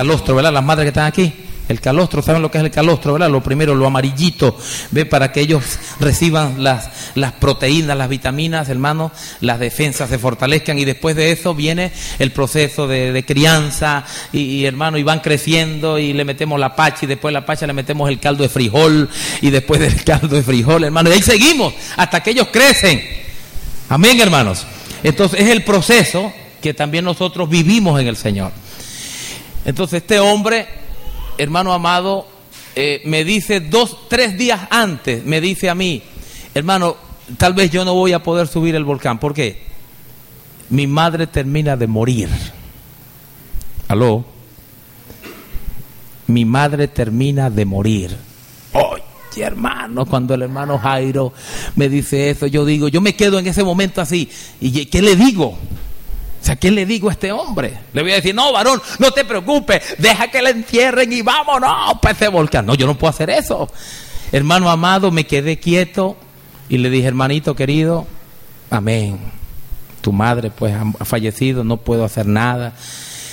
calostro, ¿verdad? Las madres que están aquí. El calostro, ¿saben lo que es el calostro, verdad? Lo primero, lo amarillito, ¿ve? Para que ellos reciban las, proteínas, las vitaminas, hermano, las defensas se fortalezcan y después de eso viene el proceso de, crianza y, y, hermano, y van creciendo y le metemos la pacha y después de la pacha le metemos el caldo de frijol y después del caldo de frijol, hermano, y ahí seguimos hasta que ellos crecen. Amén, hermanos. Entonces es el proceso que también nosotros vivimos en el Señor. Entonces este hombre, hermano amado, eh, me dice dos, tres días antes, me dice a mí, hermano, tal vez yo no voy a poder subir el volcán. ¿Por qué? Mi madre termina de morir. ¿Aló? Mi madre termina de morir. Oye, hermano, cuando el hermano Jairo me dice eso, yo digo, yo me quedo en ese momento así. ¿Y qué le digo? O sea, ¿qué le digo a este hombre? Le voy a decir, no, varón, no te preocupes, deja que le entierren y vámonos para ese volcán. No, yo no puedo hacer eso. Hermano amado, me quedé quieto y le dije, hermanito querido, amén. Tu madre pues ha fallecido, no puedo hacer nada.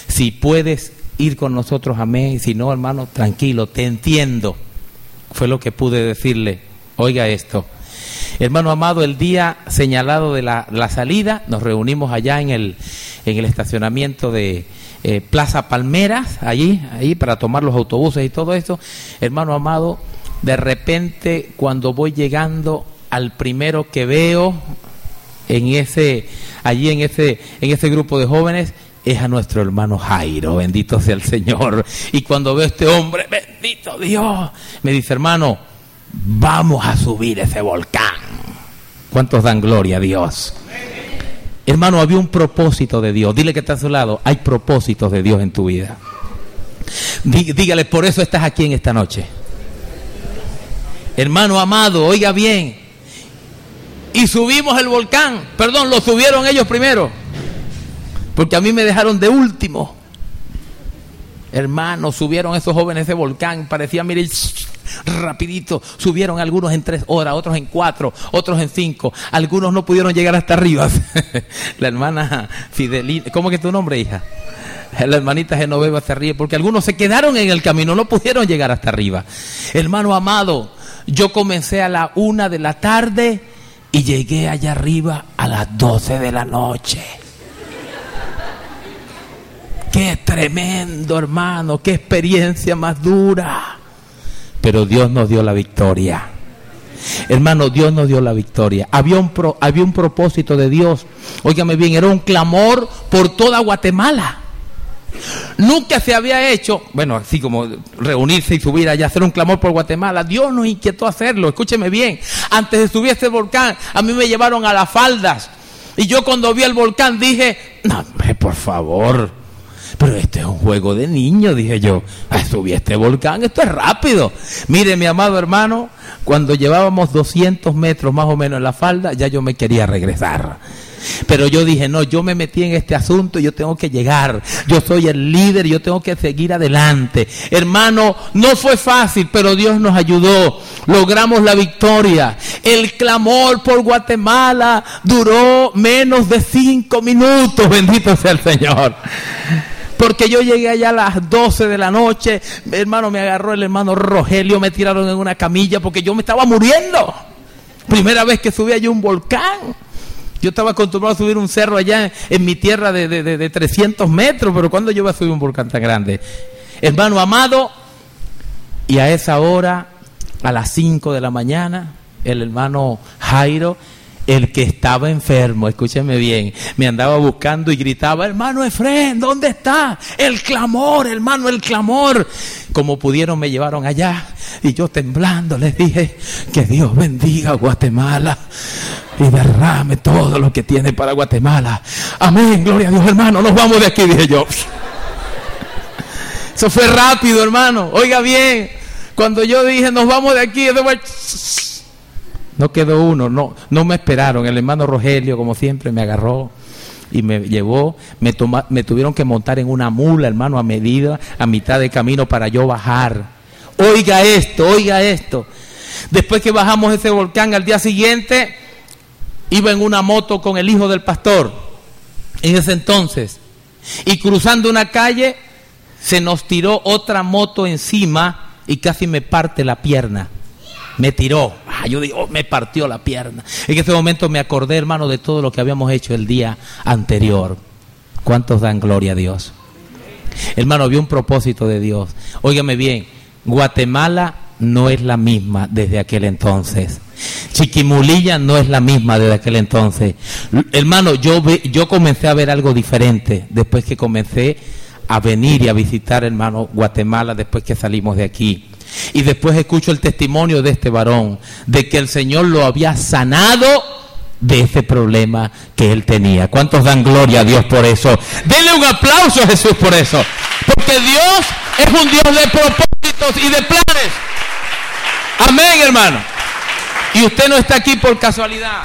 Si puedes ir con nosotros, amén. Si no, hermano, tranquilo, te entiendo. Fue lo que pude decirle. Oiga esto. Hermano amado, el día señalado de la, la salida, nos reunimos allá en el, en el estacionamiento de eh, Plaza Palmeras, allí, ahí para tomar los autobuses y todo eso. Hermano amado, de repente cuando voy llegando al primero que veo en ese, allí en ese, en ese grupo de jóvenes, es a nuestro hermano Jairo, bendito sea el Señor. Y cuando veo a este hombre, bendito Dios, me dice, hermano, vamos a subir ese volcán. ¿Cuántos dan gloria a Dios? Hermano, había un propósito de Dios. Dile que está a su lado. Hay propósitos de Dios en tu vida. Dígale, por eso estás aquí en esta noche. Hermano amado, oiga bien. Y subimos el volcán. Perdón, lo subieron ellos primero. Porque a mí me dejaron de último. Hermano, subieron esos jóvenes de volcán. Parecía, mire, rapidito. Subieron algunos en tres horas, otros en cuatro, otros en cinco. Algunos no pudieron llegar hasta arriba. La hermana Fidelina, ¿cómo que es tu nombre, hija? La hermanita Genoveva se ríe porque algunos se quedaron en el camino, no pudieron llegar hasta arriba. Hermano amado, yo comencé a la una de la tarde y llegué allá arriba a las doce de la noche. Qué tremendo, hermano, qué experiencia más dura pero Dios nos dio la victoria. Hermano, Dios nos dio la victoria. Había un, había un propósito de Dios. Óigame bien, era un clamor por toda Guatemala. Nunca se había hecho, bueno, así como reunirse y subir allá, hacer un clamor por Guatemala. Dios nos inquietó hacerlo. Escúcheme bien. Antes de subir este volcán, a mí me llevaron a las faldas. Y yo cuando vi el volcán dije, no, por favor. Pero este es un juego de niños, dije yo. Ah, subí este volcán, esto es rápido. Mire, mi amado hermano, cuando llevábamos 200 metros más o menos en la falda, ya yo me quería regresar. Pero yo dije, no, yo me metí en este asunto, yo tengo que llegar, yo soy el líder, yo tengo que seguir adelante. Hermano, no fue fácil, pero Dios nos ayudó, logramos la victoria. El clamor por Guatemala duró menos de cinco minutos, bendito sea el Señor. Porque yo llegué allá a las 12 de la noche, mi hermano me agarró el hermano Rogelio, me tiraron en una camilla porque yo me estaba muriendo. Primera vez que subí allá un volcán. Yo estaba acostumbrado a subir un cerro allá en mi tierra de, de, de, de 300 metros, pero cuando yo voy a subir un volcán tan grande? Hermano amado, y a esa hora, a las 5 de la mañana, el hermano Jairo el que estaba enfermo, escúcheme bien, me andaba buscando y gritaba, hermano Efren, ¿dónde está? El clamor, hermano, el clamor. Como pudieron me llevaron allá y yo temblando les dije, que Dios bendiga a Guatemala y derrame todo lo que tiene para Guatemala. Amén, gloria a Dios, hermano, nos vamos de aquí, dije yo. Eso fue rápido, hermano. Oiga bien, cuando yo dije, nos vamos de aquí, no quedó uno, no, no me esperaron. El hermano Rogelio, como siempre, me agarró y me llevó. Me, me tuvieron que montar en una mula, hermano, a medida, a mitad de camino para yo bajar. Oiga esto, oiga esto. Después que bajamos ese volcán al día siguiente, iba en una moto con el hijo del pastor, en ese entonces. Y cruzando una calle, se nos tiró otra moto encima y casi me parte la pierna me tiró. Ah, yo digo, oh, me partió la pierna. En ese momento me acordé, hermano, de todo lo que habíamos hecho el día anterior. ¿Cuántos dan gloria a Dios? Hermano, había un propósito de Dios. Óigame bien, Guatemala no es la misma desde aquel entonces. Chiquimulilla no es la misma desde aquel entonces. Hermano, yo, yo comencé a ver algo diferente después que comencé a venir y a visitar, hermano, Guatemala después que salimos de aquí. Y después escucho el testimonio de este varón, de que el Señor lo había sanado de ese problema que él tenía. ¿Cuántos dan gloria a Dios por eso? Denle un aplauso a Jesús por eso. Porque Dios es un Dios de propósitos y de planes. Amén, hermano. Y usted no está aquí por casualidad.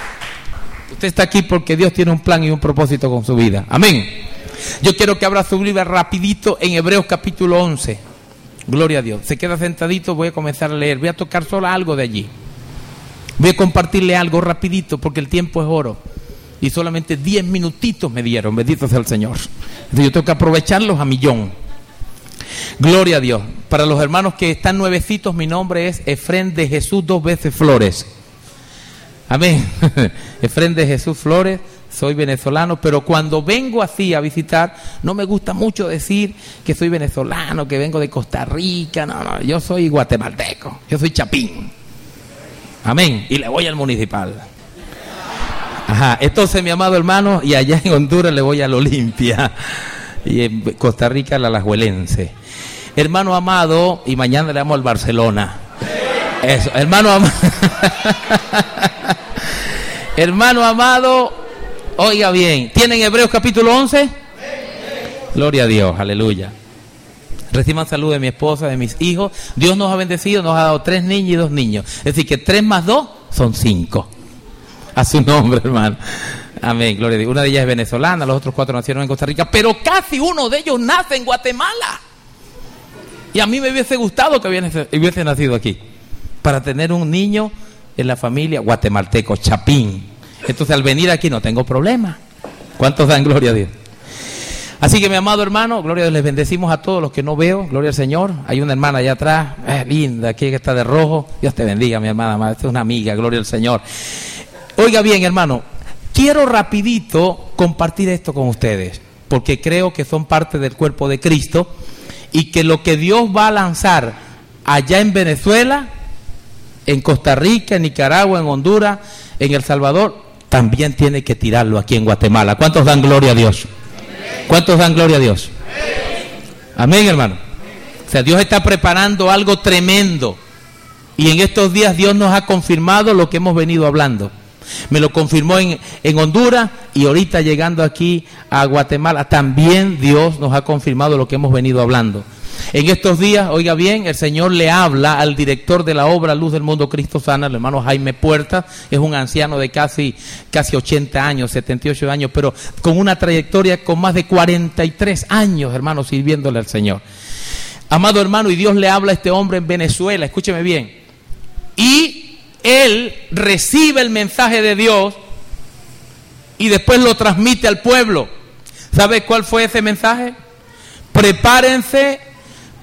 Usted está aquí porque Dios tiene un plan y un propósito con su vida. Amén. Yo quiero que abra su libro rapidito en Hebreos capítulo 11. Gloria a Dios. Se queda sentadito, voy a comenzar a leer. Voy a tocar solo algo de allí. Voy a compartirle algo rapidito porque el tiempo es oro. Y solamente diez minutitos me dieron, bendito sea el Señor. Entonces yo tengo que aprovecharlos a millón. Gloria a Dios. Para los hermanos que están nuevecitos, mi nombre es Efren de Jesús dos veces Flores. Amén. Efren de Jesús Flores soy venezolano, pero cuando vengo así a visitar, no me gusta mucho decir que soy venezolano, que vengo de Costa Rica, no, no, yo soy guatemalteco, yo soy chapín. Amén. Y le voy al municipal. Ajá, entonces mi amado hermano, y allá en Honduras le voy al Olimpia, y en Costa Rica al Alajuelense. Hermano amado, y mañana le damos al Barcelona. Eso, hermano amado. hermano amado, Oiga bien, ¿tienen Hebreos capítulo 11? Gloria a Dios, aleluya. Reciban salud de mi esposa, de mis hijos. Dios nos ha bendecido, nos ha dado tres niños y dos niños. Es decir, que tres más dos son cinco. A su nombre, hermano. Amén, gloria a Dios. Una de ellas es venezolana, los otros cuatro nacieron en Costa Rica, pero casi uno de ellos nace en Guatemala. Y a mí me hubiese gustado que hubiese nacido aquí, para tener un niño en la familia guatemalteco, Chapín. Entonces al venir aquí no tengo problema. ¿Cuántos dan gloria a Dios? Así que mi amado hermano, gloria a Dios, les bendecimos a todos los que no veo, gloria al Señor. Hay una hermana allá atrás, eh, linda, aquí que está de rojo. Dios te bendiga, mi hermana, esta es una amiga, gloria al Señor. Oiga bien, hermano, quiero rapidito compartir esto con ustedes, porque creo que son parte del cuerpo de Cristo y que lo que Dios va a lanzar allá en Venezuela, en Costa Rica, en Nicaragua, en Honduras, en El Salvador, también tiene que tirarlo aquí en Guatemala. ¿Cuántos dan gloria a Dios? ¿Cuántos dan gloria a Dios? Amén, hermano. O sea, Dios está preparando algo tremendo. Y en estos días Dios nos ha confirmado lo que hemos venido hablando. Me lo confirmó en, en, Honduras y ahorita llegando aquí a Guatemala, también Dios nos ha confirmado lo que hemos venido hablando. En estos días, oiga bien, el Señor le habla al director de la obra Luz del Mundo Cristo Sana, el hermano Jaime Puerta, es un anciano de casi, casi 80 años, 78 años, pero con una trayectoria con más de 43 años, hermano, sirviéndole al Señor. Amado hermano, y Dios le habla a este hombre en Venezuela, escúcheme bien. Y él recibe el mensaje de Dios y después lo transmite al pueblo. ¿Sabe cuál fue ese mensaje? Prepárense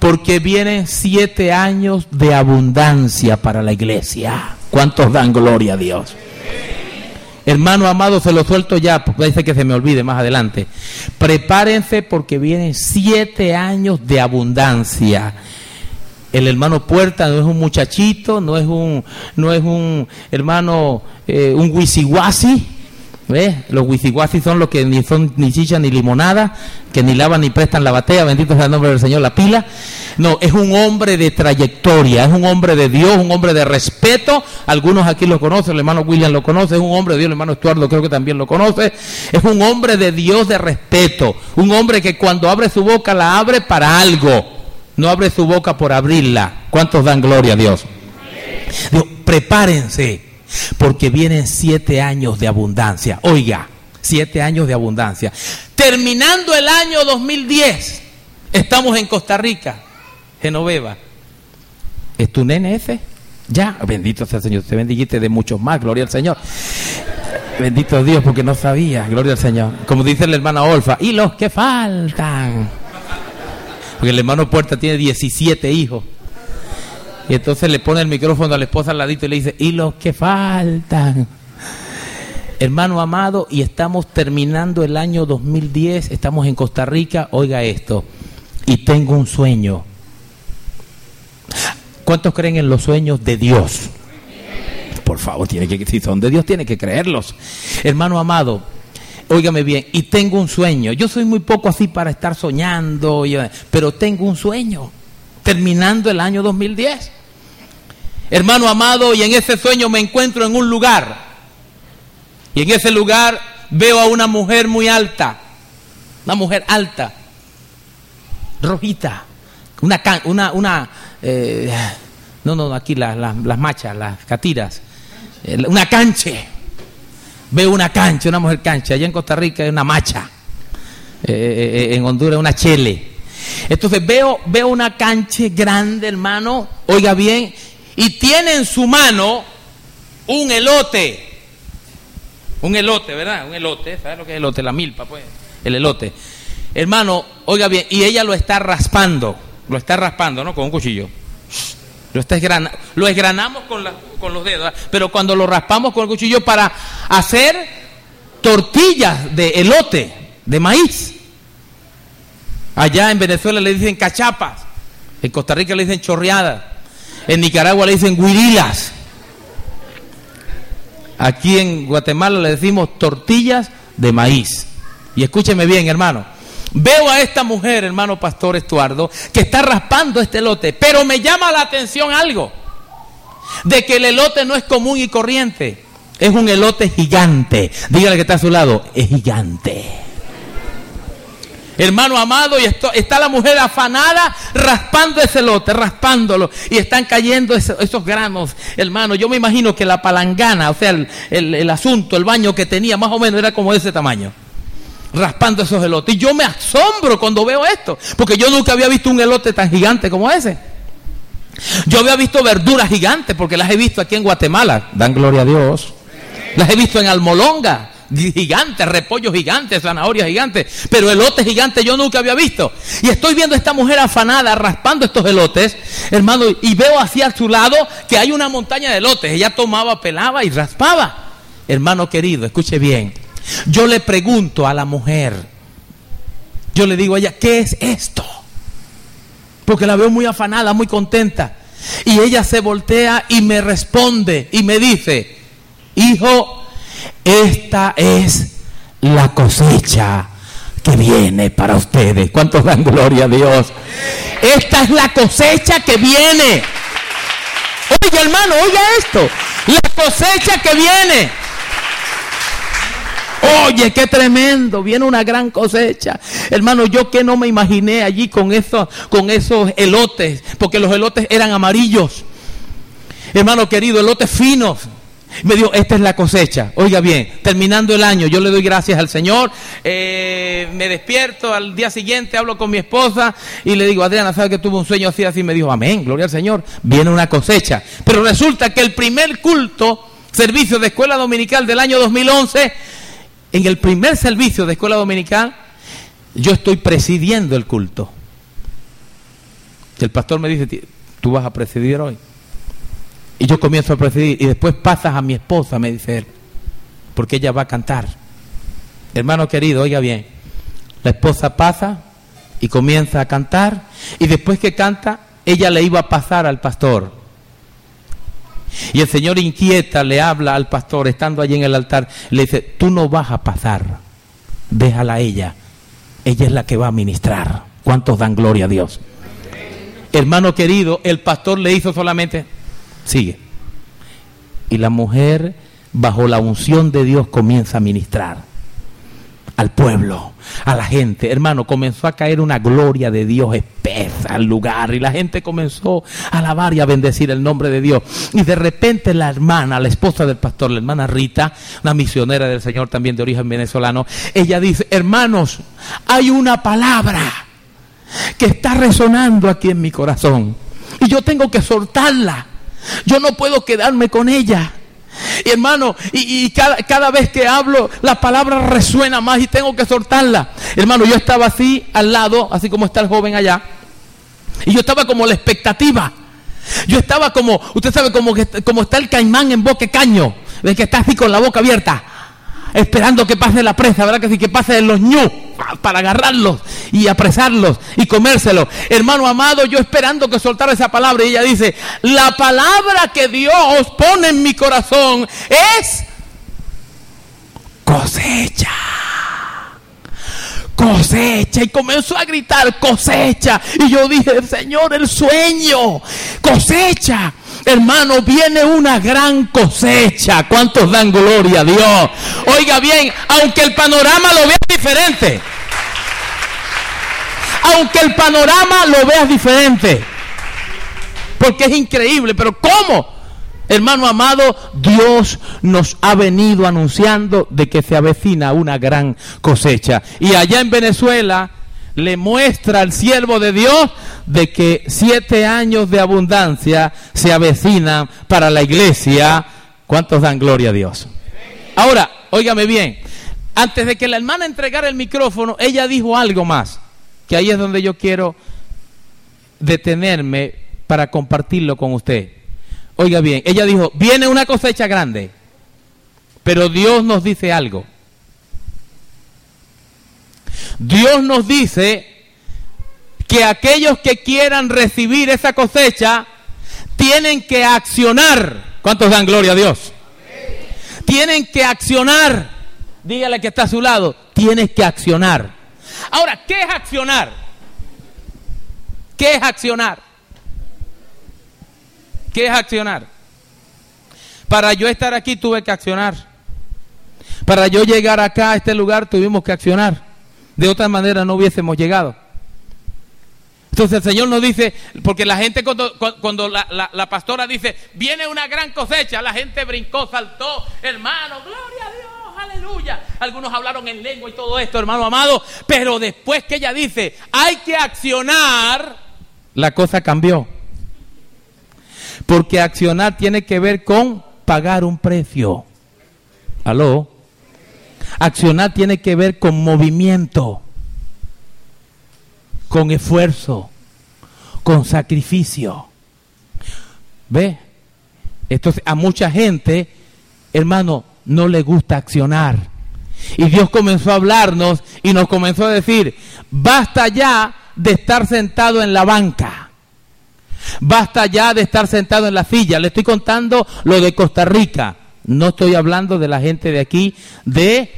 porque vienen siete años de abundancia para la iglesia. ¿Cuántos dan gloria a Dios? Hermano amado, se lo suelto ya, parece que se me olvide más adelante. Prepárense porque vienen siete años de abundancia. El hermano Puerta no es un muchachito, no es un, no es un hermano, eh, un wisiwasi. ¿Ves? Los wisiwasi son los que ni son ni chicha ni limonada, que ni lavan ni prestan la batea, bendito sea el nombre del Señor, la pila. No, es un hombre de trayectoria, es un hombre de Dios, un hombre de respeto. Algunos aquí lo conocen, el hermano William lo conoce, es un hombre de Dios, el hermano Estuardo creo que también lo conoce. Es un hombre de Dios de respeto, un hombre que cuando abre su boca la abre para algo, no abre su boca por abrirla. ¿Cuántos dan gloria a? Dios, prepárense, porque vienen siete años de abundancia. Oiga, siete años de abundancia. Terminando el año 2010, estamos en Costa Rica. Genoveva. ¿Es tu nene ese? Ya, bendito sea el Señor. Te bendigiste de muchos más, gloria al Señor. Bendito Dios, porque no sabía, gloria al Señor. Como dice la hermana Olfa, y los que faltan. Porque el hermano Puerta tiene 17 hijos. Y entonces le pone el micrófono a la esposa al ladito y le dice, y los que faltan. Hermano amado, y estamos terminando el año 2010, estamos en Costa Rica, oiga esto, y tengo un sueño. ¿Cuántos creen en los sueños de Dios? Por favor, tiene que, si son de Dios, tiene que creerlos. Hermano amado, óigame bien, y tengo un sueño. Yo soy muy poco así para estar soñando, pero tengo un sueño, terminando el año 2010. Hermano amado, y en ese sueño me encuentro en un lugar. Y en ese lugar veo a una mujer muy alta, una mujer alta, rojita, una, una, una eh, no, no, aquí las, las, las machas, las catiras, eh, una canche. Veo una cancha, una mujer cancha. Allá en Costa Rica es una macha. Eh, en Honduras una chele. Entonces veo, veo una canche grande, hermano, oiga bien, y tiene en su mano un elote. Un elote, ¿verdad? Un elote, ¿sabes lo que es elote? La milpa, pues. El elote. Hermano, oiga bien, y ella lo está raspando. Lo está raspando, ¿no? Con un cuchillo. Lo, está esgrana, lo esgranamos con, los dedos, pero cuando lo raspamos con el cuchillo para hacer tortillas de elote, de maíz. Allá en Venezuela le dicen cachapas, en Costa Rica le dicen chorreadas, en Nicaragua le dicen guirilas. Aquí en Guatemala le decimos tortillas de maíz. Y escúcheme bien, hermano. Veo a esta mujer, hermano pastor Estuardo, que está raspando este elote, pero me llama la atención algo, de que el elote no es común y corriente, es un elote gigante. Dígale que está a su lado, es gigante. Hermano amado, y esto, está la mujer afanada raspando ese lote, raspándolo, y están cayendo esos, granos, hermano. Yo me imagino que la palangana, o sea, el, el, el asunto, el baño que tenía, más o menos era como de ese tamaño raspando esos elotes. Y yo me asombro cuando veo esto, porque yo nunca había visto un elote tan gigante como ese. Yo había visto verduras gigantes, porque las he visto aquí en Guatemala, dan gloria a Dios. Las he visto en Almolonga, gigantes, repollos gigantes, zanahorias gigantes, pero elotes gigantes yo nunca había visto. Y estoy viendo a esta mujer afanada raspando estos elotes, hermano, y veo hacia su lado que hay una montaña de elotes. Ella tomaba, pelaba y raspaba. Hermano querido, escuche bien. Yo le pregunto a la mujer, yo le digo a ella, ¿qué es esto? Porque la veo muy afanada, muy contenta. Y ella se voltea y me responde y me dice, hijo, esta es la cosecha que viene para ustedes. ¿Cuántos dan gloria a Dios? Esta es la cosecha que viene. Oiga hermano, oiga esto. La cosecha que viene. Oye, qué tremendo, viene una gran cosecha. Hermano, yo que no me imaginé allí con esos, con esos elotes, porque los elotes eran amarillos. Hermano querido, elotes finos. Me dijo, esta es la cosecha. Oiga bien, terminando el año, yo le doy gracias al Señor. Eh, me despierto al día siguiente, hablo con mi esposa y le digo, Adriana, ¿sabe que tuve un sueño así? Así me dijo, amén, gloria al Señor. Viene una cosecha. Pero resulta que el primer culto, servicio de escuela dominical del año 2011, en el primer servicio de escuela dominical, yo estoy presidiendo el culto. El pastor me dice, tú vas a presidir hoy. Y yo comienzo a presidir y después pasas a mi esposa, me dice él, porque ella va a cantar. Hermano querido, oiga bien, la esposa pasa y comienza a cantar y después que canta, ella le iba a pasar al pastor. Y el Señor inquieta le habla al pastor estando allí en el altar. Le dice, tú no vas a pasar, déjala a ella. Ella es la que va a ministrar. ¿Cuántos dan gloria a Dios? Hermano querido, el pastor le hizo solamente, sigue. Y la mujer, bajo la unción de Dios, comienza a ministrar al pueblo, a la gente. Hermano, comenzó a caer una gloria de Dios espesa al lugar y la gente comenzó a alabar y a bendecir el nombre de Dios. Y de repente la hermana, la esposa del pastor, la hermana Rita, una misionera del Señor también de origen venezolano, ella dice, hermanos, hay una palabra que está resonando aquí en mi corazón y yo tengo que soltarla. Yo no puedo quedarme con ella. Y hermano, y, cada, cada, vez que hablo, la palabra resuena más y tengo que soltarla. Hermano, yo estaba así al lado, así como está el joven allá. Y yo estaba como la expectativa. Yo estaba como, usted sabe, como, que, como está el caimán en boque caño. Ves que está así con la boca abierta esperando que pase la presa, ¿verdad? Que sí, que pase los ñu para agarrarlos y apresarlos y comérselos. Hermano amado, yo esperando que soltara esa palabra y ella dice, la palabra que Dios pone en mi corazón es cosecha. Cosecha y comenzó a gritar cosecha y yo dije Señor el sueño cosecha Hermano, viene una gran cosecha. ¿Cuántos dan gloria a Dios? Oiga bien, aunque el panorama lo veas diferente. Aunque el panorama lo veas diferente. Porque es increíble, pero ¿cómo? Hermano amado, Dios nos ha venido anunciando de que se avecina una gran cosecha. Y allá en Venezuela, le muestra al siervo de Dios de que siete años de abundancia se avecinan para la iglesia. ¿Cuántos dan gloria a Dios? Ahora, óigame bien, antes de que la hermana entregara el micrófono, ella dijo algo más, que ahí es donde yo quiero detenerme para compartirlo con usted. Oiga bien, ella dijo, viene una cosecha grande, pero Dios nos dice algo. Dios nos dice que aquellos que quieran recibir esa cosecha tienen que accionar. ¿Cuántos dan gloria a Dios? Tienen que accionar. Dígale que está a su lado, tienes que accionar. Ahora, ¿qué es accionar? ¿Qué es accionar? ¿Qué es accionar? Para yo estar aquí tuve que accionar. Para yo llegar acá a este lugar tuvimos que accionar. De otra manera no hubiésemos llegado. Entonces el Señor nos dice, porque la gente cuando, la, pastora dice, viene una gran cosecha, la gente brincó, saltó, hermano, gloria a Dios, aleluya. Algunos hablaron en lengua y todo esto, hermano amado, pero después que ella dice, hay que accionar, la cosa cambió. Porque accionar tiene que ver con pagar un precio. ¿Aló? Accionar tiene que ver con movimiento, con esfuerzo, con sacrificio. ¿Ve? Entonces a mucha gente, hermano, no le gusta accionar. Y Dios comenzó a hablarnos y nos comenzó a decir, basta ya de estar sentado en la banca. Basta ya de estar sentado en la silla. Le estoy contando lo de Costa Rica. No estoy hablando de la gente de aquí, de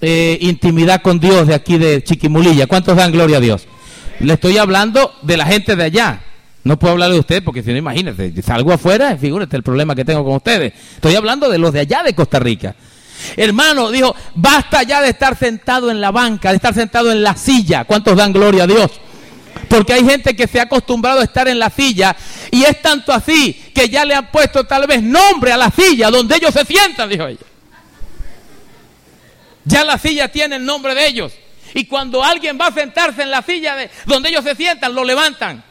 eh, intimidad con Dios de aquí de Chiquimulilla. ¿Cuántos dan gloria a Dios? Le estoy hablando de la gente de allá. No puedo hablar de usted porque si no, imagínese, salgo afuera, figúrate el problema que tengo con ustedes. Estoy hablando de los de allá de Costa Rica. Hermano, dijo, basta ya de estar sentado en la banca, de estar sentado en la silla. ¿Cuántos dan gloria a Dios? Porque hay gente que se ha acostumbrado a estar en la silla y es tanto así que ya le han puesto tal vez nombre a la silla donde ellos se sientan, dijo ella. Ya la silla tiene el nombre de ellos. Y cuando alguien va a sentarse en la silla de donde ellos se sientan, lo levantan.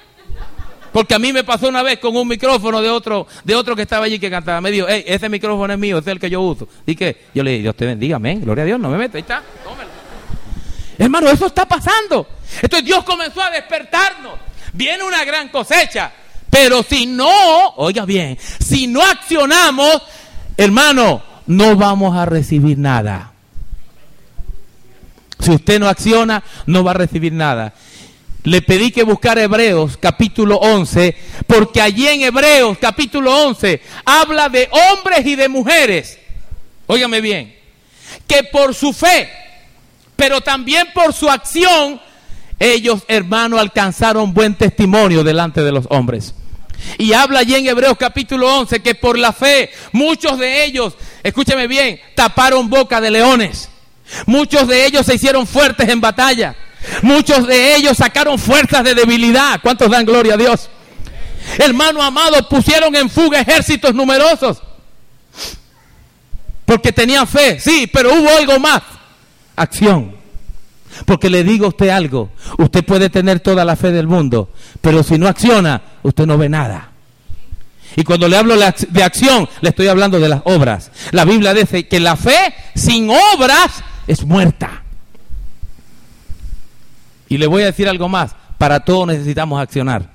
Porque a mí me pasó una vez con un micrófono de otro, de otro que estaba allí que cantaba. Me dijo, hey, ese micrófono es mío, ese es el que yo uso. ¿Y qué? Yo le dije, Dios te bendiga, amén, gloria a Dios, no me meto, ahí está, tómelo. Hermano, eso está pasando. Entonces Dios comenzó a despertarnos. Viene una gran cosecha. Pero si no, oiga bien, si no accionamos, hermano, no vamos a recibir nada. Si usted no acciona, no va a recibir nada. le pedí que buscara Hebreos capítulo 11, porque allí en Hebreos capítulo 11 habla de hombres y de mujeres. Óigame bien, que por su fe, pero también por su acción, ellos, hermanos, alcanzaron buen testimonio delante de los hombres. Y habla allí en Hebreos capítulo 11 que por la fe muchos de ellos, escúcheme bien, taparon boca de leones. Muchos de ellos se hicieron fuertes en batalla. Muchos de ellos sacaron fuerzas de debilidad. ¿Cuántos dan gloria a Dios? Hermano amado, pusieron en fuga ejércitos numerosos. Porque tenían fe, sí, pero hubo algo más. Acción. Porque le digo a usted algo, usted puede tener toda la fe del mundo, pero si no acciona, usted no ve nada. Y cuando le hablo de acción, le estoy hablando de las obras. La Biblia dice que la fe sin obras es muerta. Y le voy a decir algo más, para todos necesitamos accionar.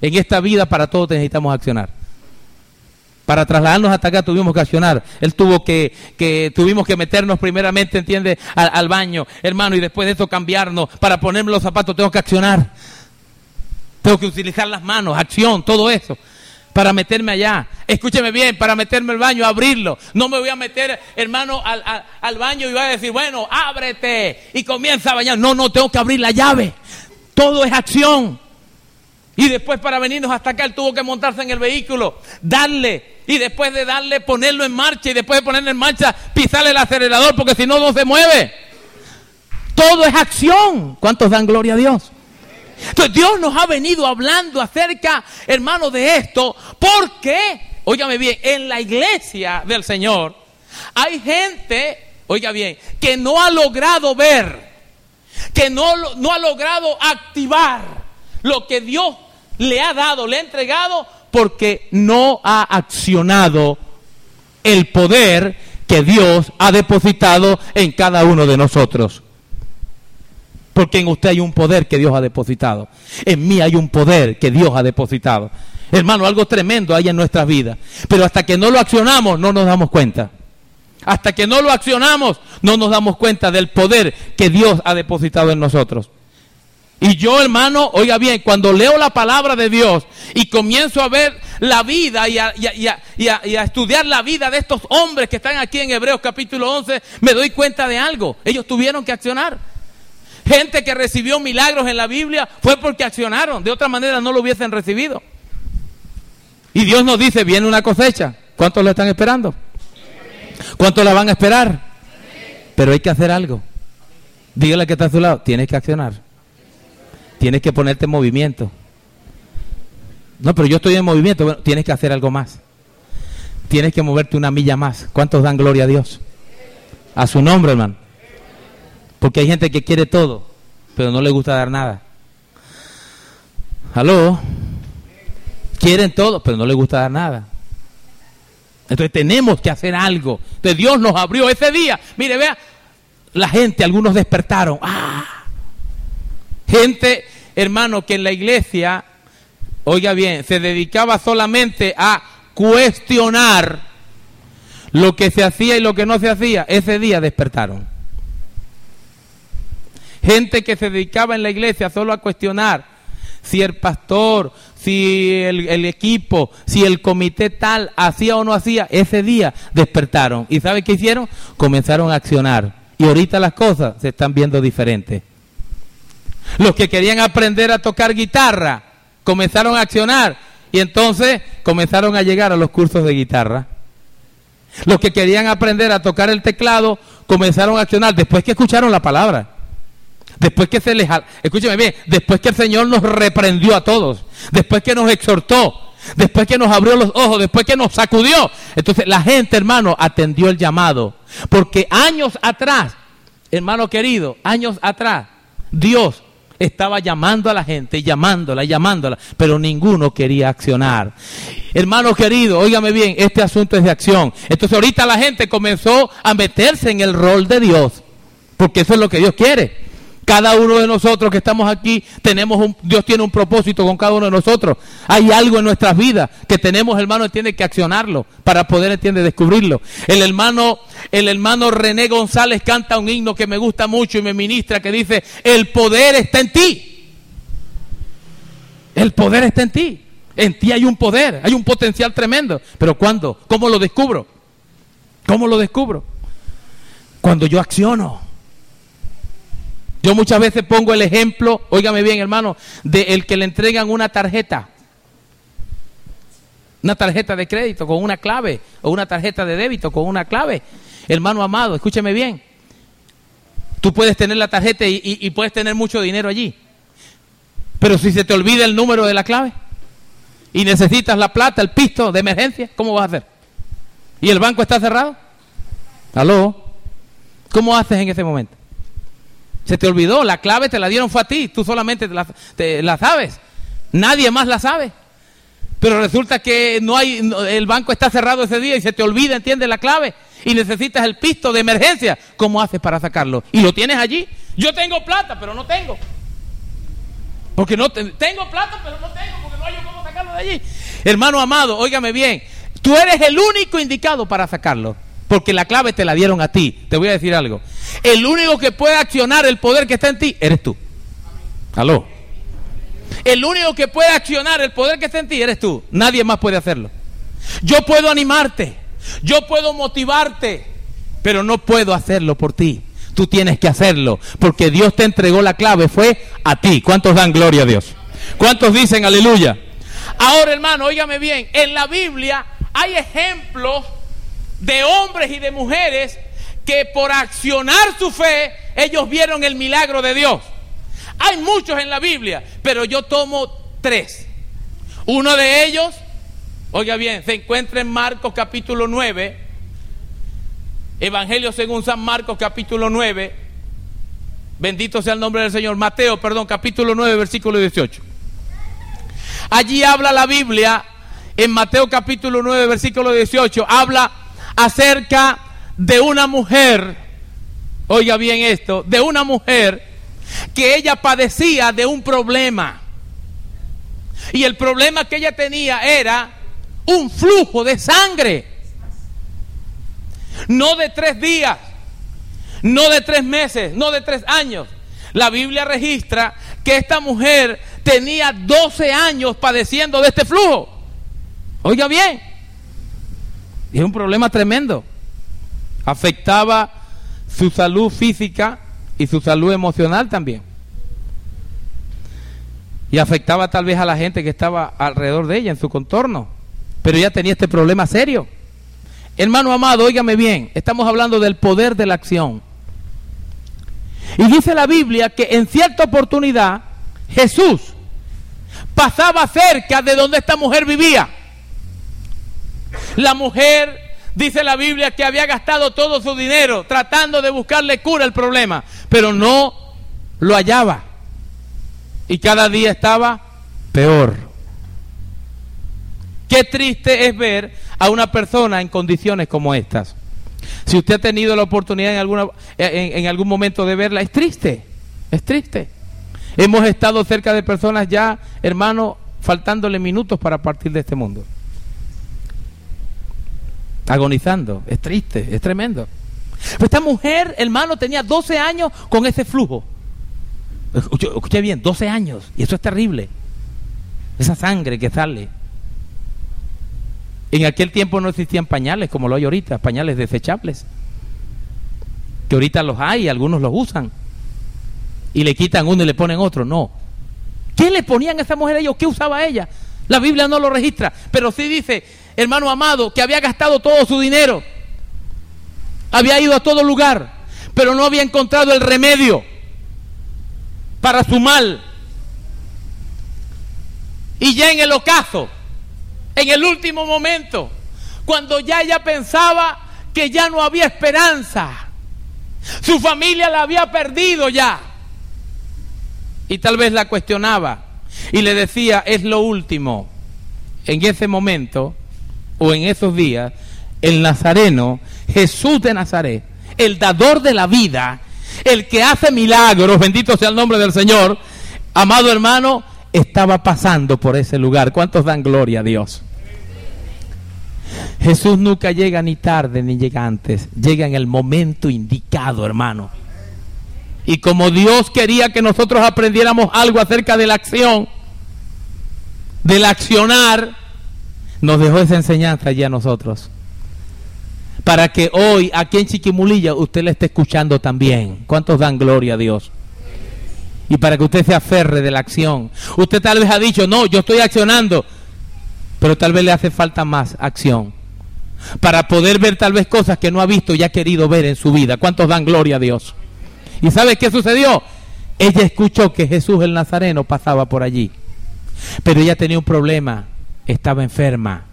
En esta vida para todos necesitamos accionar. Para trasladarnos hasta acá tuvimos que accionar. Él tuvo que, que tuvimos que meternos primeramente, entiende, al, baño, hermano, y después de eso cambiarnos. Para ponerme los zapatos tengo que accionar. Tengo que utilizar las manos, acción, todo eso. Para meterme allá. Escúcheme bien, para meterme al baño, abrirlo. No me voy a meter, hermano, al, al, al baño y voy a decir, bueno, ábrete y comienza a bañar. No, no, tengo que abrir la llave. Todo es acción. Y después para venirnos hasta acá, él tuvo que montarse en el vehículo, darle, y después de darle, ponerlo en marcha, y después de ponerlo en marcha, pisarle el acelerador, porque si no, no se mueve. Todo es acción. ¿Cuántos dan gloria a Dios? Entonces Dios nos ha venido hablando acerca, hermano, de esto, porque, óigame bien, en la iglesia del Señor hay gente, oiga bien, que no ha logrado ver, que no, no ha logrado activar lo que Dios le ha dado, le ha entregado, porque no ha accionado el poder que Dios ha depositado en cada uno de nosotros. Porque en usted hay un poder que Dios ha depositado. En mí hay un poder que Dios ha depositado. Hermano, algo tremendo hay en nuestras vidas. Pero hasta que no lo accionamos, no nos damos cuenta. Hasta que no lo accionamos, no nos damos cuenta del poder que Dios ha depositado en nosotros. Y yo, hermano, oiga bien, cuando leo la palabra de Dios y comienzo a ver la vida y a, estudiar la vida de estos hombres que están aquí en Hebreos capítulo 11, me doy cuenta de algo. Ellos tuvieron que accionar. Gente que recibió milagros en la Biblia fue porque accionaron. De otra manera no lo hubiesen recibido. Y Dios nos dice, viene una cosecha. ¿Cuántos lo están esperando? ¿Cuántos la van a esperar? Pero hay que hacer algo. Dígale que está a su lado, tienes que accionar. Tienes que ponerte en movimiento. No, pero yo estoy en movimiento. Bueno, tienes que hacer algo más. Tienes que moverte una milla más. ¿Cuántos dan gloria a Dios? A su nombre, hermano. Porque hay gente que quiere todo, pero no le gusta dar nada. ¿Aló? Quieren todo, pero no le gusta dar nada. Entonces tenemos que hacer algo. Entonces Dios nos abrió ese día. Mire, vea, la gente, algunos despertaron. ¡Ah! Gente, hermano, que en la iglesia, oiga bien, se dedicaba solamente a cuestionar lo que se hacía y lo que no se hacía. Ese día despertaron. Gente que se dedicaba en la iglesia solo a cuestionar si el pastor, si el, equipo, si el comité tal hacía o no hacía, ese día despertaron. ¿Y sabe qué hicieron? Comenzaron a accionar. Y ahorita las cosas se están viendo diferentes. Los que querían aprender a tocar guitarra comenzaron a accionar y entonces comenzaron a llegar a los cursos de guitarra. Los que querían aprender a tocar el teclado comenzaron a accionar después que escucharon la palabra. Después que se les... Escúcheme bien, después que el Señor nos reprendió a todos, después que nos exhortó, después que nos abrió los ojos, después que nos sacudió. Entonces la gente, hermano, atendió el llamado. Porque años atrás, hermano querido, años atrás, Dios estaba llamando a la gente, llamándola, llamándola, pero ninguno quería accionar. Hermano querido, óigame bien, este asunto es de acción. Entonces ahorita la gente comenzó a meterse en el rol de Dios, porque eso es lo que Dios quiere. Cada uno de nosotros que estamos aquí, tenemos un, Dios tiene un propósito con cada uno de nosotros. Hay algo en nuestras vidas que tenemos, hermano, tiene que accionarlo para poder, entiende, descubrirlo. El hermano, el hermano René González canta un himno que me gusta mucho y me ministra que dice, el poder está en ti. El poder está en ti. En ti hay un poder, hay un potencial tremendo. Pero ¿cuándo? ¿Cómo lo descubro? ¿Cómo lo descubro? Cuando yo acciono. Yo muchas veces pongo el ejemplo, óigame bien hermano, de el que le entregan una tarjeta. Una tarjeta de crédito con una clave o una tarjeta de débito con una clave. Hermano amado, escúcheme bien. Tú puedes tener la tarjeta y, y- y puedes tener mucho dinero allí. Pero si se te olvida el número de la clave y necesitas la plata, el pisto de emergencia, ¿cómo vas a hacer? ¿Y el banco está cerrado? ¿Aló? ¿Cómo haces en ese momento? Se te olvidó, la clave te la dieron fue a ti, tú solamente te la, la sabes. Nadie más la sabe. Pero resulta que no hay, el banco está cerrado ese día y se te olvida, ¿entiendes? La clave. Y necesitas el pisto de emergencia. ¿Cómo haces para sacarlo? Y lo tienes allí. Yo tengo plata, pero no tengo. Porque no te- tengo plata, pero no tengo, porque no hay cómo sacarlo de allí. Hermano amado, óigame bien. Tú eres el único indicado para sacarlo. Porque la clave te la dieron a ti. Te voy a decir algo. El único que puede accionar el poder que está en ti eres tú. Aló. El único que puede accionar el poder que está en ti eres tú. Nadie más puede hacerlo. Yo puedo animarte. Yo puedo motivarte. Pero no puedo hacerlo por ti. Tú tienes que hacerlo. Porque Dios te entregó la clave. Fue a ti. ¿Cuántos dan gloria a Dios? ¿Cuántos dicen aleluya? Ahora, hermano, óigame bien. En la Biblia hay ejemplos de hombres y de mujeres que por accionar su fe, ellos vieron el milagro de Dios. Hay muchos en la Biblia, pero yo tomo tres. Uno de ellos, oiga bien, se encuentra en Marcos capítulo 9, Evangelio según San Marcos capítulo 9, bendito sea el nombre del Señor, Mateo, perdón, capítulo 9, versículo 18. Allí habla la Biblia, en Mateo capítulo 9, versículo 18, habla acerca de una mujer, oiga bien esto, de una mujer que ella padecía de un problema. Y el problema que ella tenía era un flujo de sangre. No de tres días, no de tres meses, no de tres años. La Biblia registra que esta mujer tenía 12 años padeciendo de este flujo. Oiga bien, y es un problema tremendo. Afectaba su salud física y su salud emocional también. Y afectaba tal vez a la gente que estaba alrededor de ella, en su contorno. Pero ella tenía este problema serio. Hermano amado, óigame bien, estamos hablando del poder de la acción. Y dice la Biblia que en cierta oportunidad Jesús pasaba cerca de donde esta mujer vivía. La mujer, dice la Biblia, que había gastado todo su dinero tratando de buscarle cura al problema, pero no lo hallaba. Y cada día estaba peor. Qué triste es ver a una persona en condiciones como estas. Si usted ha tenido la oportunidad en, alguna, en, en algún momento de verla, es triste, es triste. Hemos estado cerca de personas ya, hermano, faltándole minutos para partir de este mundo. Agonizando, es triste, es tremendo. Pues esta mujer, hermano, tenía 12 años con ese flujo. Escuche, bien, 12 años, y eso es terrible. Esa sangre que sale. En aquel tiempo no existían pañales como lo hay ahorita, pañales desechables. Que ahorita los hay, algunos los usan. Y le quitan uno y le ponen otro. No. ¿Qué le ponían a esa mujer a ellos? ¿Qué usaba ella? La Biblia no lo registra. Pero sí dice, hermano amado, que había gastado todo su dinero. Había ido a todo lugar. Pero no había encontrado el remedio para su mal. Y ya en el ocaso, en el último momento, cuando ya ella pensaba que ya no había esperanza, su familia la había perdido ya. Y tal vez la cuestionaba y le decía, es lo último. En ese momento o en esos días, el Nazareno, Jesús de Nazaret, el dador de la vida, el que hace milagros, bendito sea el nombre del Señor, amado hermano, estaba pasando por ese lugar. ¿Cuántos dan gloria a Dios? Jesús nunca llega ni tarde ni llega antes, llega en el momento indicado, hermano. Y como Dios quería que nosotros aprendiéramos algo acerca de la acción, del accionar, nos dejó esa enseñanza allí a nosotros. Para que hoy aquí en Chiquimulilla usted la esté escuchando también. ¿Cuántos dan gloria a Dios? Y para que usted se aferre de la acción. Usted tal vez ha dicho, no, yo estoy accionando. Pero tal vez le hace falta más acción. Para poder ver tal vez cosas que no ha visto y ha querido ver en su vida. ¿Cuántos dan gloria a Dios? ¿Y sabe qué sucedió? Ella escuchó que Jesús el Nazareno pasaba por allí. Pero ella tenía un problema. Estaba enferma.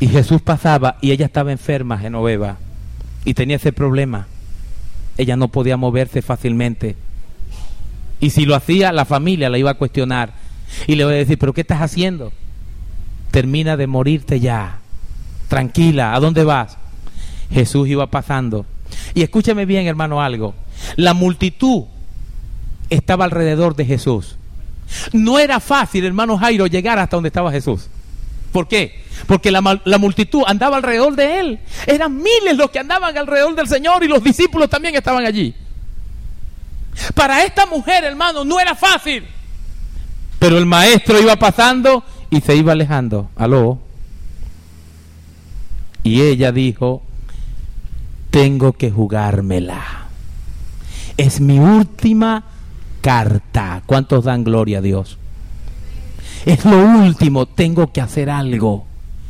Y Jesús pasaba y ella estaba enferma, Genoveva. Y tenía ese problema. Ella no podía moverse fácilmente. Y si lo hacía, la familia la iba a cuestionar. Y le iba a decir, pero ¿qué estás haciendo? Termina de morirte ya. Tranquila, ¿a dónde vas? Jesús iba pasando. Y escúcheme bien, hermano, algo. La multitud estaba alrededor de Jesús. No era fácil, hermano Jairo, llegar hasta donde estaba Jesús. ¿Por qué? Porque la, multitud andaba alrededor de él. Eran miles los que andaban alrededor del Señor y los discípulos también estaban allí. Para esta mujer, hermano, no era fácil. Pero el maestro iba pasando y se iba alejando. Aló. Y ella dijo, tengo que jugármela. Es mi última carta. ¿Cuántos dan gloria a Dios? Es lo último, tengo que hacer algo.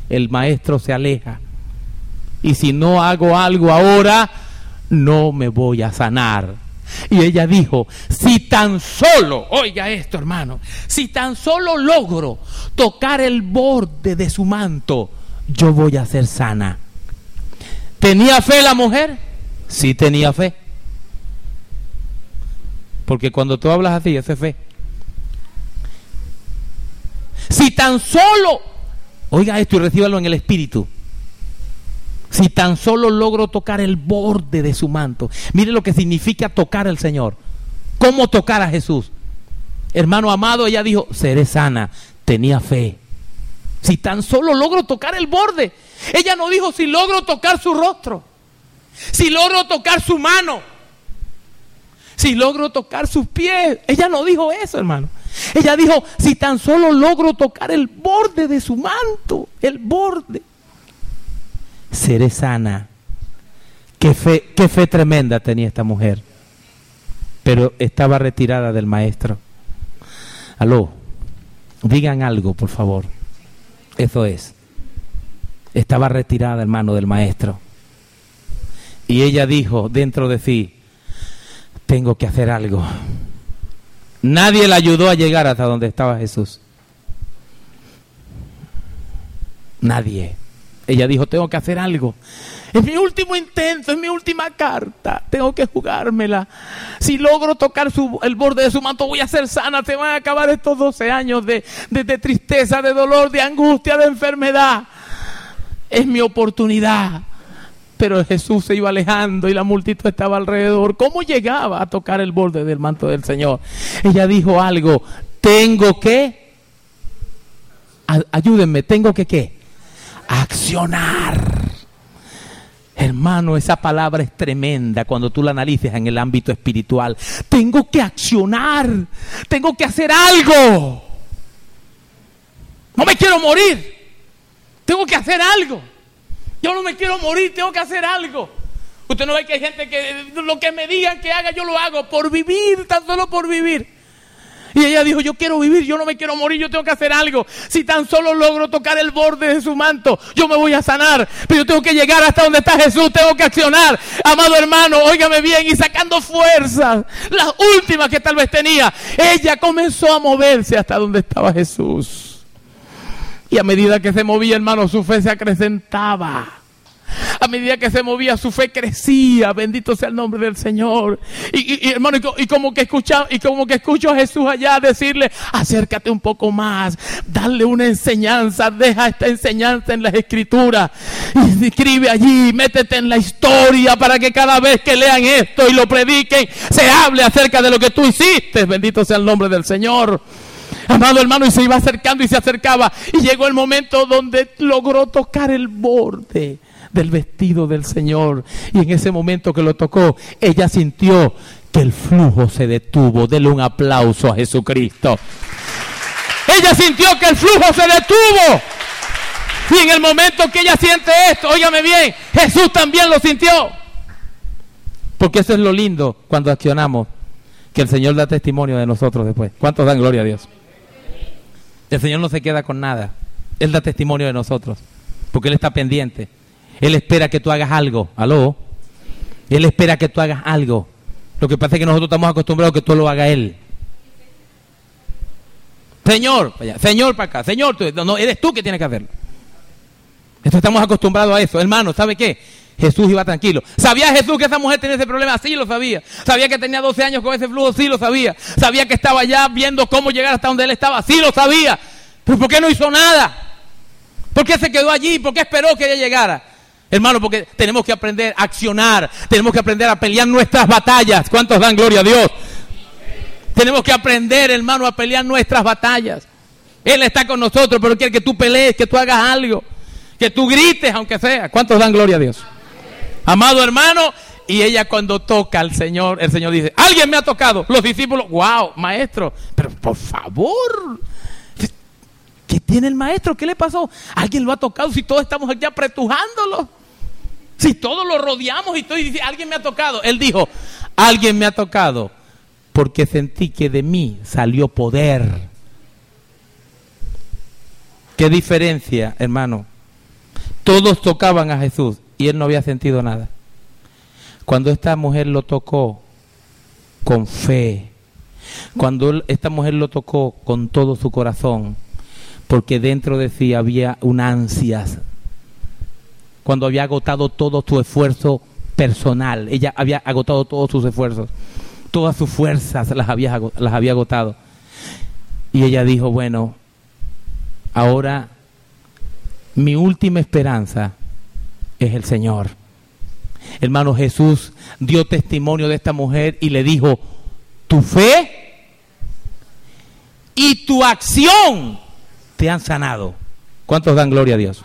El maestro se aleja. Y si no hago algo ahora, no me voy a sanar. Y ella dijo, si tan solo, oiga esto hermano, si tan solo logro tocar el borde de su manto, yo voy a ser sana. ¿Tenía fe la mujer? Sí tenía fe. Porque cuando tú hablas así, esa es fe. Si tan solo, oiga esto y recíbalo en el espíritu. Si tan solo logro tocar el borde de su manto. Mire lo que significa tocar al Señor. ¿Cómo tocar a Jesús? Hermano amado, ella dijo, seré sana. Tenía fe. Si tan solo logro tocar el borde. Ella no dijo si logro tocar su rostro, si logro tocar su mano, si logro tocar sus pies. Ella no dijo eso, hermano. Ella dijo, si tan solo logro tocar el borde de su manto, el borde, seré sana. Qué fe, qué fe tremenda tenía esta mujer. Pero estaba retirada del maestro. Aló, digan algo, por favor. Eso es estaba retirada, hermano, del maestro. Y ella dijo dentro de sí, tengo que hacer algo. Nadie la ayudó a llegar hasta donde estaba Jesús. Nadie. Ella dijo, tengo que hacer algo. Es mi último intento, es mi última carta. Tengo que jugármela. Si logro tocar el borde de su manto, voy a ser sana. Se van a acabar estos 12 años de, de tristeza, de dolor, de angustia, de enfermedad es mi oportunidad. Pero Jesús se iba alejando y la multitud estaba alrededor. ¿Cómo llegaba a tocar el borde del manto del Señor? Ella dijo algo, tengo que, ayúdenme, tengo que qué? Accionar. Hermano, esa palabra es tremenda cuando tú la analices en el ámbito espiritual. Tengo que accionar, tengo que hacer algo. No me quiero morir. Tengo que hacer algo. Yo no me quiero morir, tengo que hacer algo. Usted no ve que hay gente que lo que me digan que haga, yo lo hago por vivir, tan solo por vivir. Y ella dijo, yo quiero vivir, yo no me quiero morir, yo tengo que hacer algo. Si tan solo logro tocar el borde de su manto, yo me voy a sanar. Pero yo tengo que llegar hasta donde está Jesús, tengo que accionar. Amado hermano, óigame bien, y sacando fuerzas, las últimas que tal vez tenía, ella comenzó a moverse hasta donde estaba Jesús. Y a medida que se movía, hermano, su fe se acrecentaba. A medida que se movía, su fe crecía. Bendito sea el nombre del Señor. Y, hermano, y, como que escucha, y como que escucho a Jesús allá decirle, acércate un poco más, dale una enseñanza, deja esta enseñanza en las escrituras. Y escribe allí, métete en la historia para que cada vez que lean esto y lo prediquen, se hable acerca de lo que tú hiciste. Bendito sea el nombre del Señor. Amado hermano, y se iba acercando y se acercaba. Y llegó el momento donde logró tocar el borde del vestido del Señor. Y en ese momento que lo tocó, ella sintió que el flujo se detuvo. Dele un aplauso a Jesucristo. Ella sintió que el flujo se detuvo. Y en el momento que ella siente esto, óigame bien, Jesús también lo sintió. Porque eso es lo lindo cuando accionamos, que el Señor da testimonio de nosotros después. ¿Cuántos dan gloria a Dios? El Señor no se queda con nada. Él da testimonio de nosotros, porque Él está pendiente. Él espera que tú hagas algo. ¿Aló? Él espera que tú hagas algo. Lo que pasa es que nosotros estamos acostumbrados a que tú lo haga Él. Señor, Señor para acá, Señor, no, eres tú que tienes que hacerlo. Esto estamos acostumbrados a eso. Hermano, ¿sabe qué? Jesús iba tranquilo. ¿Sabía Jesús que esa mujer tenía ese problema? Sí, lo sabía. ¿Sabía que tenía 12 años con ese flujo? Sí, lo sabía. ¿Sabía que estaba ya viendo cómo llegar hasta donde él estaba? Sí, lo sabía. ¿Pero por qué no hizo nada? ¿Por qué se quedó allí? ¿Por qué esperó que ella llegara? Hermano, porque tenemos que aprender a accionar. Tenemos que aprender a pelear nuestras batallas. ¿Cuántos dan gloria a Dios? Tenemos que aprender, hermano, a pelear nuestras batallas. Él está con nosotros, pero quiere que tú pelees, que tú hagas algo. Que tú grites, aunque sea. ¿Cuántos dan gloria a Dios? Amado hermano, y ella cuando toca al Señor, el Señor dice, alguien me ha tocado. Los discípulos, wow, maestro, pero por favor, ¿qué tiene el maestro? ¿Qué le pasó? Alguien lo ha tocado si todos estamos aquí apretujándolo. Si todos lo rodeamos y estoy diciendo, alguien me ha tocado. Él dijo, alguien me ha tocado porque sentí que de mí salió poder. ¿Qué diferencia, hermano? Todos tocaban a Jesús y él no había sentido nada. Cuando esta mujer lo tocó con fe, cuando esta mujer lo tocó con todo su corazón, porque dentro de sí había una ansias, cuando había agotado todo su esfuerzo personal, ella había agotado todos sus esfuerzos, todas sus fuerzas las había, las había agotado. Y ella dijo, bueno, ahora mi última esperanza es el Señor. Hermano Jesús dio testimonio de esta mujer y le dijo, tu fe y tu acción te han sanado. ¿Cuántos dan gloria a Dios?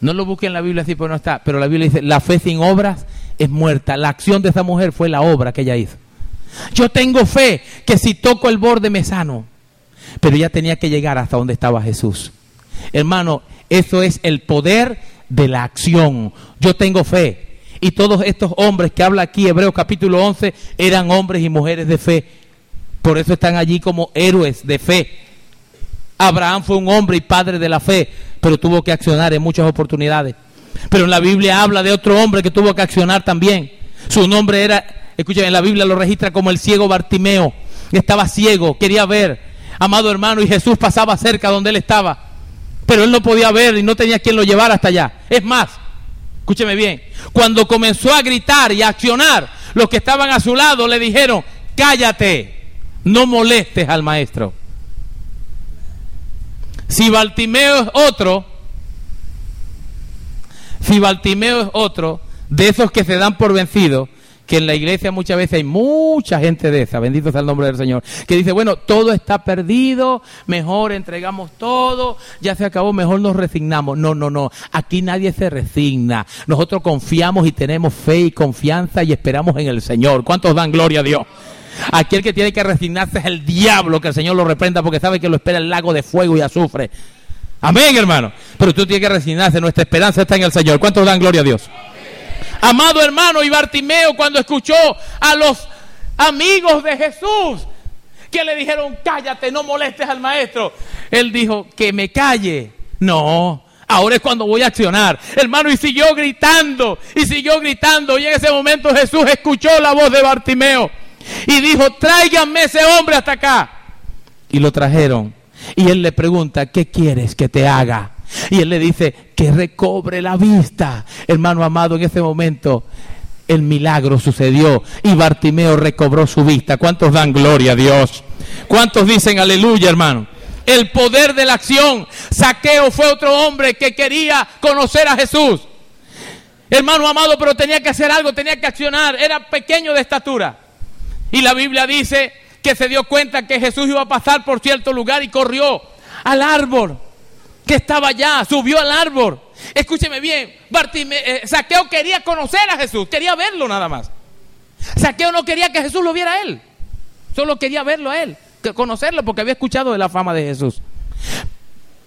No lo busquen en la Biblia así, porque no está. Pero la Biblia dice, la fe sin obras es muerta. La acción de esa mujer fue la obra que ella hizo. Yo tengo fe que si toco el borde me sano. Pero ella tenía que llegar hasta donde estaba Jesús. Hermano, eso es el poder de la acción. Yo tengo fe. Y todos estos hombres que habla aquí, Hebreos capítulo 11, eran hombres y mujeres de fe. Por eso están allí como héroes de fe. Abraham fue un hombre y padre de la fe, pero tuvo que accionar en muchas oportunidades. Pero en la Biblia habla de otro hombre que tuvo que accionar también. Su nombre era, escuchen, en la Biblia lo registra como el ciego Bartimeo. Estaba ciego, quería ver, amado hermano, y Jesús pasaba cerca donde él estaba. Pero él no podía ver y no tenía quien lo llevara hasta allá. Es más, escúcheme bien, cuando comenzó a gritar y a accionar, los que estaban a su lado le dijeron, cállate, no molestes al maestro. Si Bartimeo es otro, si Bartimeo es otro, de esos que se dan por vencidos, que en la iglesia muchas veces hay mucha gente de esa, bendito sea el nombre del Señor, que dice, bueno, todo está perdido, mejor entregamos todo, ya se acabó, mejor nos resignamos. No, no, no, aquí nadie se resigna. Nosotros confiamos y tenemos fe y confianza y esperamos en el Señor. ¿Cuántos dan gloria a Dios? Aquí el que tiene que resignarse es el diablo, que el Señor lo reprenda porque sabe que lo espera el lago de fuego y azufre. Amén, hermano. Pero tú tienes que resignarse, nuestra esperanza está en el Señor. ¿Cuántos dan gloria a Dios? Amado hermano, y Bartimeo cuando escuchó a los amigos de Jesús que le dijeron, cállate, no molestes al maestro. Él dijo, que me calle. No, ahora es cuando voy a accionar. Hermano, y siguió gritando, y siguió gritando. Y en ese momento Jesús escuchó la voz de Bartimeo y dijo, tráiganme ese hombre hasta acá. Y lo trajeron. Y él le pregunta, ¿qué quieres que te haga? Y él le dice, que recobre la vista. Hermano amado, en ese momento el milagro sucedió y Bartimeo recobró su vista. ¿Cuántos dan gloria a Dios? ¿Cuántos dicen aleluya, hermano? El poder de la acción. Saqueo fue otro hombre que quería conocer a Jesús. Hermano amado, pero tenía que hacer algo, tenía que accionar. Era pequeño de estatura. Y la Biblia dice que se dio cuenta que Jesús iba a pasar por cierto lugar y corrió al árbol que estaba allá, subió al árbol escúcheme bien, eh, Saqueo quería conocer a Jesús, quería verlo nada más. Saqueo no quería que Jesús lo viera a él, solo quería verlo a él, conocerlo porque había escuchado de la fama de Jesús.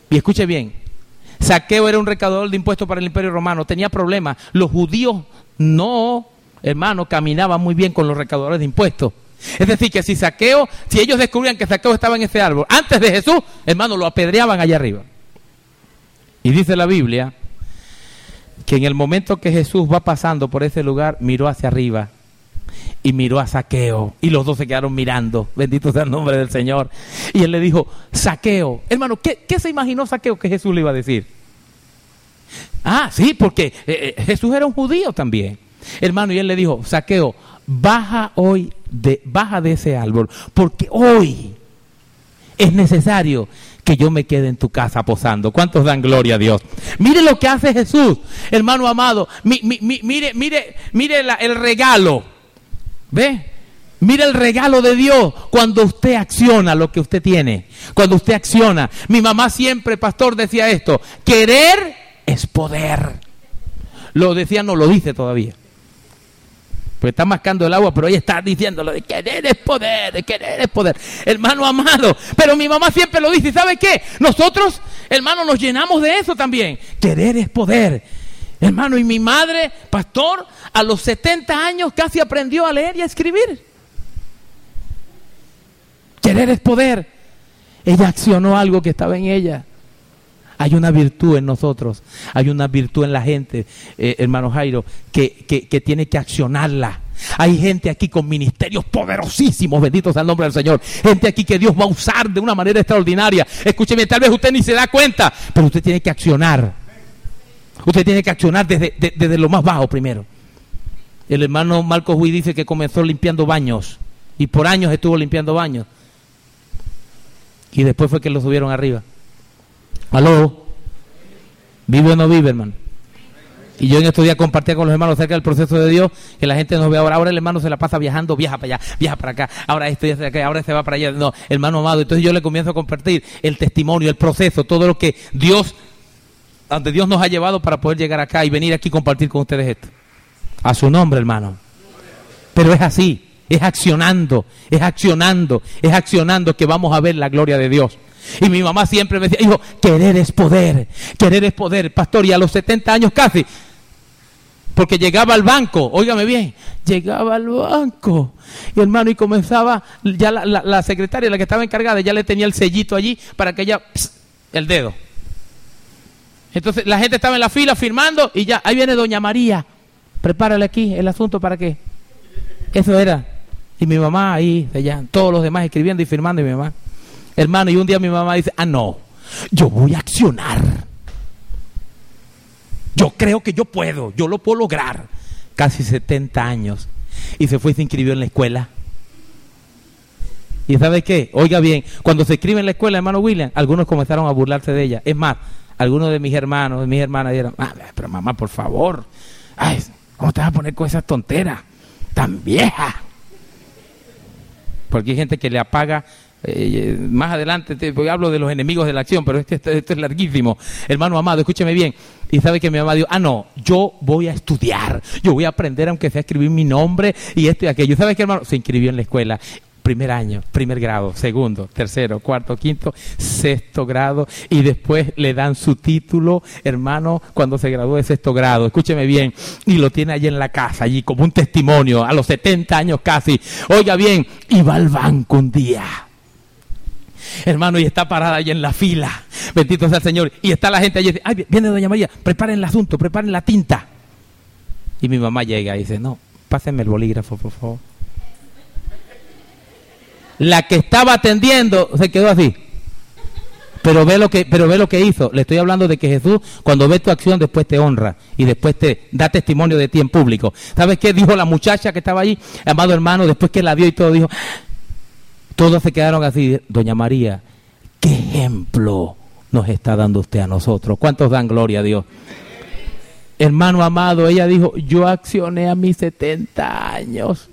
Y escuche bien, Saqueo era un recaudador de impuestos para el imperio romano, tenía problemas. Los judíos no, hermano, caminaban muy bien con los recaudadores de impuestos. Es decir, que si Saqueo, si ellos descubrían que Saqueo estaba en ese árbol antes de Jesús, hermano, lo apedreaban allá arriba. Y dice la Biblia que en el momento que Jesús va pasando por ese lugar, miró hacia arriba y miró a Saqueo. Y los dos se quedaron mirando. Bendito sea el nombre del Señor. Y él le dijo, Saqueo. Hermano, ¿qué, qué se imaginó Saqueo que Jesús le iba a decir? Ah, sí, porque eh, eh, Jesús era un judío también. Hermano, y él le dijo, Saqueo, baja hoy, de, baja de ese árbol, porque hoy es necesario que yo me quede en tu casa posando. ¿Cuántos dan gloria a Dios? Mire lo que hace Jesús, hermano amado. Mi- mi- mi- mire, mire, mire el regalo. ¿Ve? Mire el regalo de Dios cuando usted acciona lo que usted tiene. Cuando usted acciona. Mi mamá siempre, pastor, decía esto. Querer es poder. Lo decía, no lo dice todavía. Pues está mascando el agua, pero ella está diciéndolo de querer es poder, de querer es poder. Hermano amado, pero mi mamá siempre lo dice. ¿Y sabe qué? Nosotros, hermano, nos llenamos de eso también. Querer es poder. Hermano, y mi madre, pastor, a los 70 años casi aprendió a leer y a escribir. Querer es poder. Ella accionó algo que estaba en ella. Hay una virtud en nosotros, hay una virtud en la gente, eh, hermano Jairo, que, que- tiene que accionarla. Hay gente aquí con ministerios poderosísimos, benditos al nombre del Señor. Gente aquí que Dios va a usar de una manera extraordinaria. Escúcheme, tal vez usted ni se da cuenta, pero usted tiene que accionar. Usted tiene que accionar desde, de- desde lo más bajo primero. El hermano Marcos Huy dice que comenzó limpiando baños y por años estuvo limpiando baños. Y después fue que lo subieron arriba. Aló. ¿Vive o no vive, hermano? Y yo en estos días compartía con los hermanos acerca del proceso de Dios, que la gente nos ve ahora. Ahora el hermano se la pasa viajando, viaja para allá, viaja para acá, ahora esto y acá, ahora se va para allá. No, hermano amado. Entonces yo le comienzo a compartir el testimonio, el proceso, todo lo que Dios, donde Dios nos ha llevado para poder llegar acá y venir aquí y compartir con ustedes esto. A su nombre, hermano. Pero es así, es accionando, es accionando, es accionando que vamos a ver la gloria de Dios. Y mi mamá siempre me decía, hijo, querer es poder, querer es poder, pastor, y a los 70 años casi, porque llegaba al banco, óigame bien, llegaba al banco, y hermano, y comenzaba, ya la, la- secretaria, la que estaba encargada, ya le tenía el sellito allí para que ella, el dedo. Entonces la gente estaba en la fila firmando y ya, ahí viene doña María, prepárale aquí el asunto para qué. Eso era. Y mi mamá ahí, allá, todos los demás escribiendo y firmando y mi mamá. Hermano, y un día mi mamá dice, ah, no, yo voy a accionar. Yo creo que yo puedo, yo lo puedo lograr. Casi 70 años. Y se fue y se inscribió en la escuela. ¿Y sabe qué? Oiga bien, cuando se escribe en la escuela, hermano William, algunos comenzaron a burlarse de ella. Es más, algunos de mis hermanos, de mis hermanas dijeron, ah, pero mamá, por favor, ay, ¿cómo te vas a poner con esas tonteras? Tan vieja. Porque hay gente que le apaga. Eh, más adelante te, porque hablo de los enemigos de la acción, pero este, esto, esto es larguísimo. Hermano amado, escúcheme bien. Y sabe que mi mamá dijo, ah, no, yo voy a estudiar, yo voy a aprender aunque sea escribir mi nombre y esto y aquello. ¿Sabe qué, hermano? Se inscribió en la escuela. Primer año, primer grado, segundo, tercero, cuarto, quinto, sexto grado y después le dan su título, hermano, cuando se graduó de sexto grado. Escúcheme bien, y lo tiene allí en la casa, allí como un testimonio, a los 70 años casi. Oiga bien, y va al banco un día. Hermano, y está parada allí en la fila. Bendito sea el Señor. Y está la gente allí. dice, Ay, viene Doña María, preparen el asunto, preparen la tinta. Y mi mamá llega y dice, no, pásenme el bolígrafo, por favor. La que estaba atendiendo se quedó así. Pero ve lo que, pero ve lo que hizo. Le estoy hablando de que Jesús, cuando ve tu acción, después te honra y después te da testimonio de ti en público. ¿Sabes qué dijo la muchacha que estaba allí, amado hermano, después que la vio y todo dijo? Todos se quedaron así, Doña María, qué ejemplo nos está dando usted a nosotros. ¿Cuántos dan gloria a Dios? Hermano amado, ella dijo, yo accioné a mis 70 años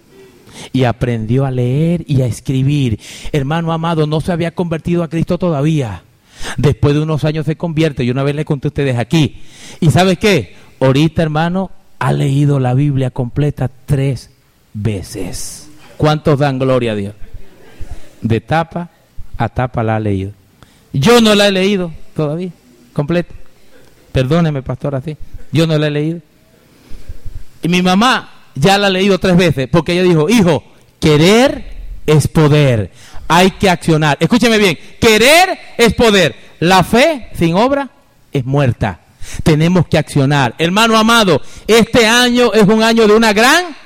y aprendió a leer y a escribir. Hermano amado, no se había convertido a Cristo todavía. Después de unos años se convierte, y una vez le conté a ustedes aquí. ¿Y sabes qué? Ahorita, hermano, ha leído la Biblia completa tres veces. ¿Cuántos dan gloria a Dios? De tapa a tapa la ha leído. Yo no la he leído todavía, completa. Perdóneme, pastor, así. Yo no la he leído. Y mi mamá ya la ha leído tres veces, porque ella dijo, hijo, querer es poder. Hay que accionar. Escúcheme bien, querer es poder. La fe sin obra es muerta. Tenemos que accionar. Hermano amado, este año es un año de una gran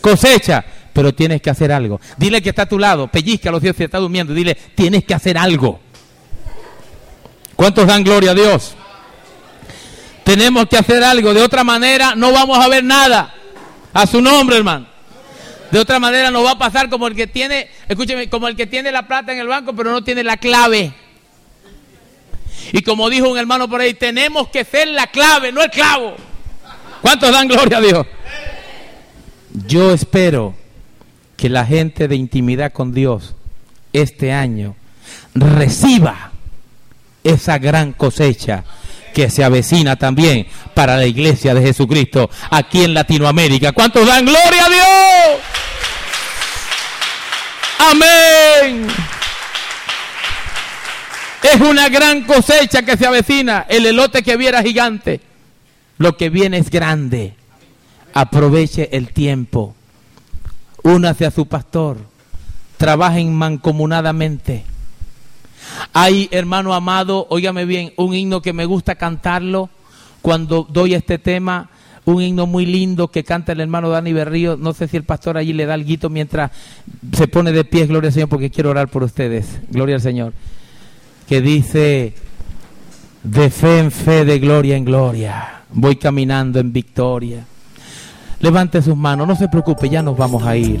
cosecha, pero tienes que hacer algo. Dile que está a tu lado, pellizca a los dios si está durmiendo, dile, tienes que hacer algo. ¿Cuántos dan gloria a Dios? Tenemos que hacer algo, de otra manera no vamos a ver nada. A su nombre, hermano. De otra manera nos va a pasar como el que tiene, escúcheme, como el que tiene la plata en el banco pero no tiene la clave. Y como dijo un hermano por ahí, tenemos que ser la clave, no el clavo. ¿Cuántos dan gloria a Dios? Yo espero que la gente de intimidad con Dios este año reciba esa gran cosecha que se avecina también para la iglesia de Jesucristo aquí en Latinoamérica. ¿Cuántos dan gloria a Dios? Amén. Es una gran cosecha que se avecina. El elote que viera gigante. Lo que viene es grande. Aproveche el tiempo. Únase a su pastor. Trabajen mancomunadamente. Hay, hermano amado, óigame bien, un himno que me gusta cantarlo cuando doy este tema un himno muy lindo que canta el hermano Dani Berrío. No sé si el pastor allí le da el guito mientras se pone de pie, gloria al Señor, porque quiero orar por ustedes. Gloria al Señor. Que dice, de fe en fe, de gloria en gloria, voy caminando en victoria. Levante sus manos, no se preocupe, ya nos vamos a ir.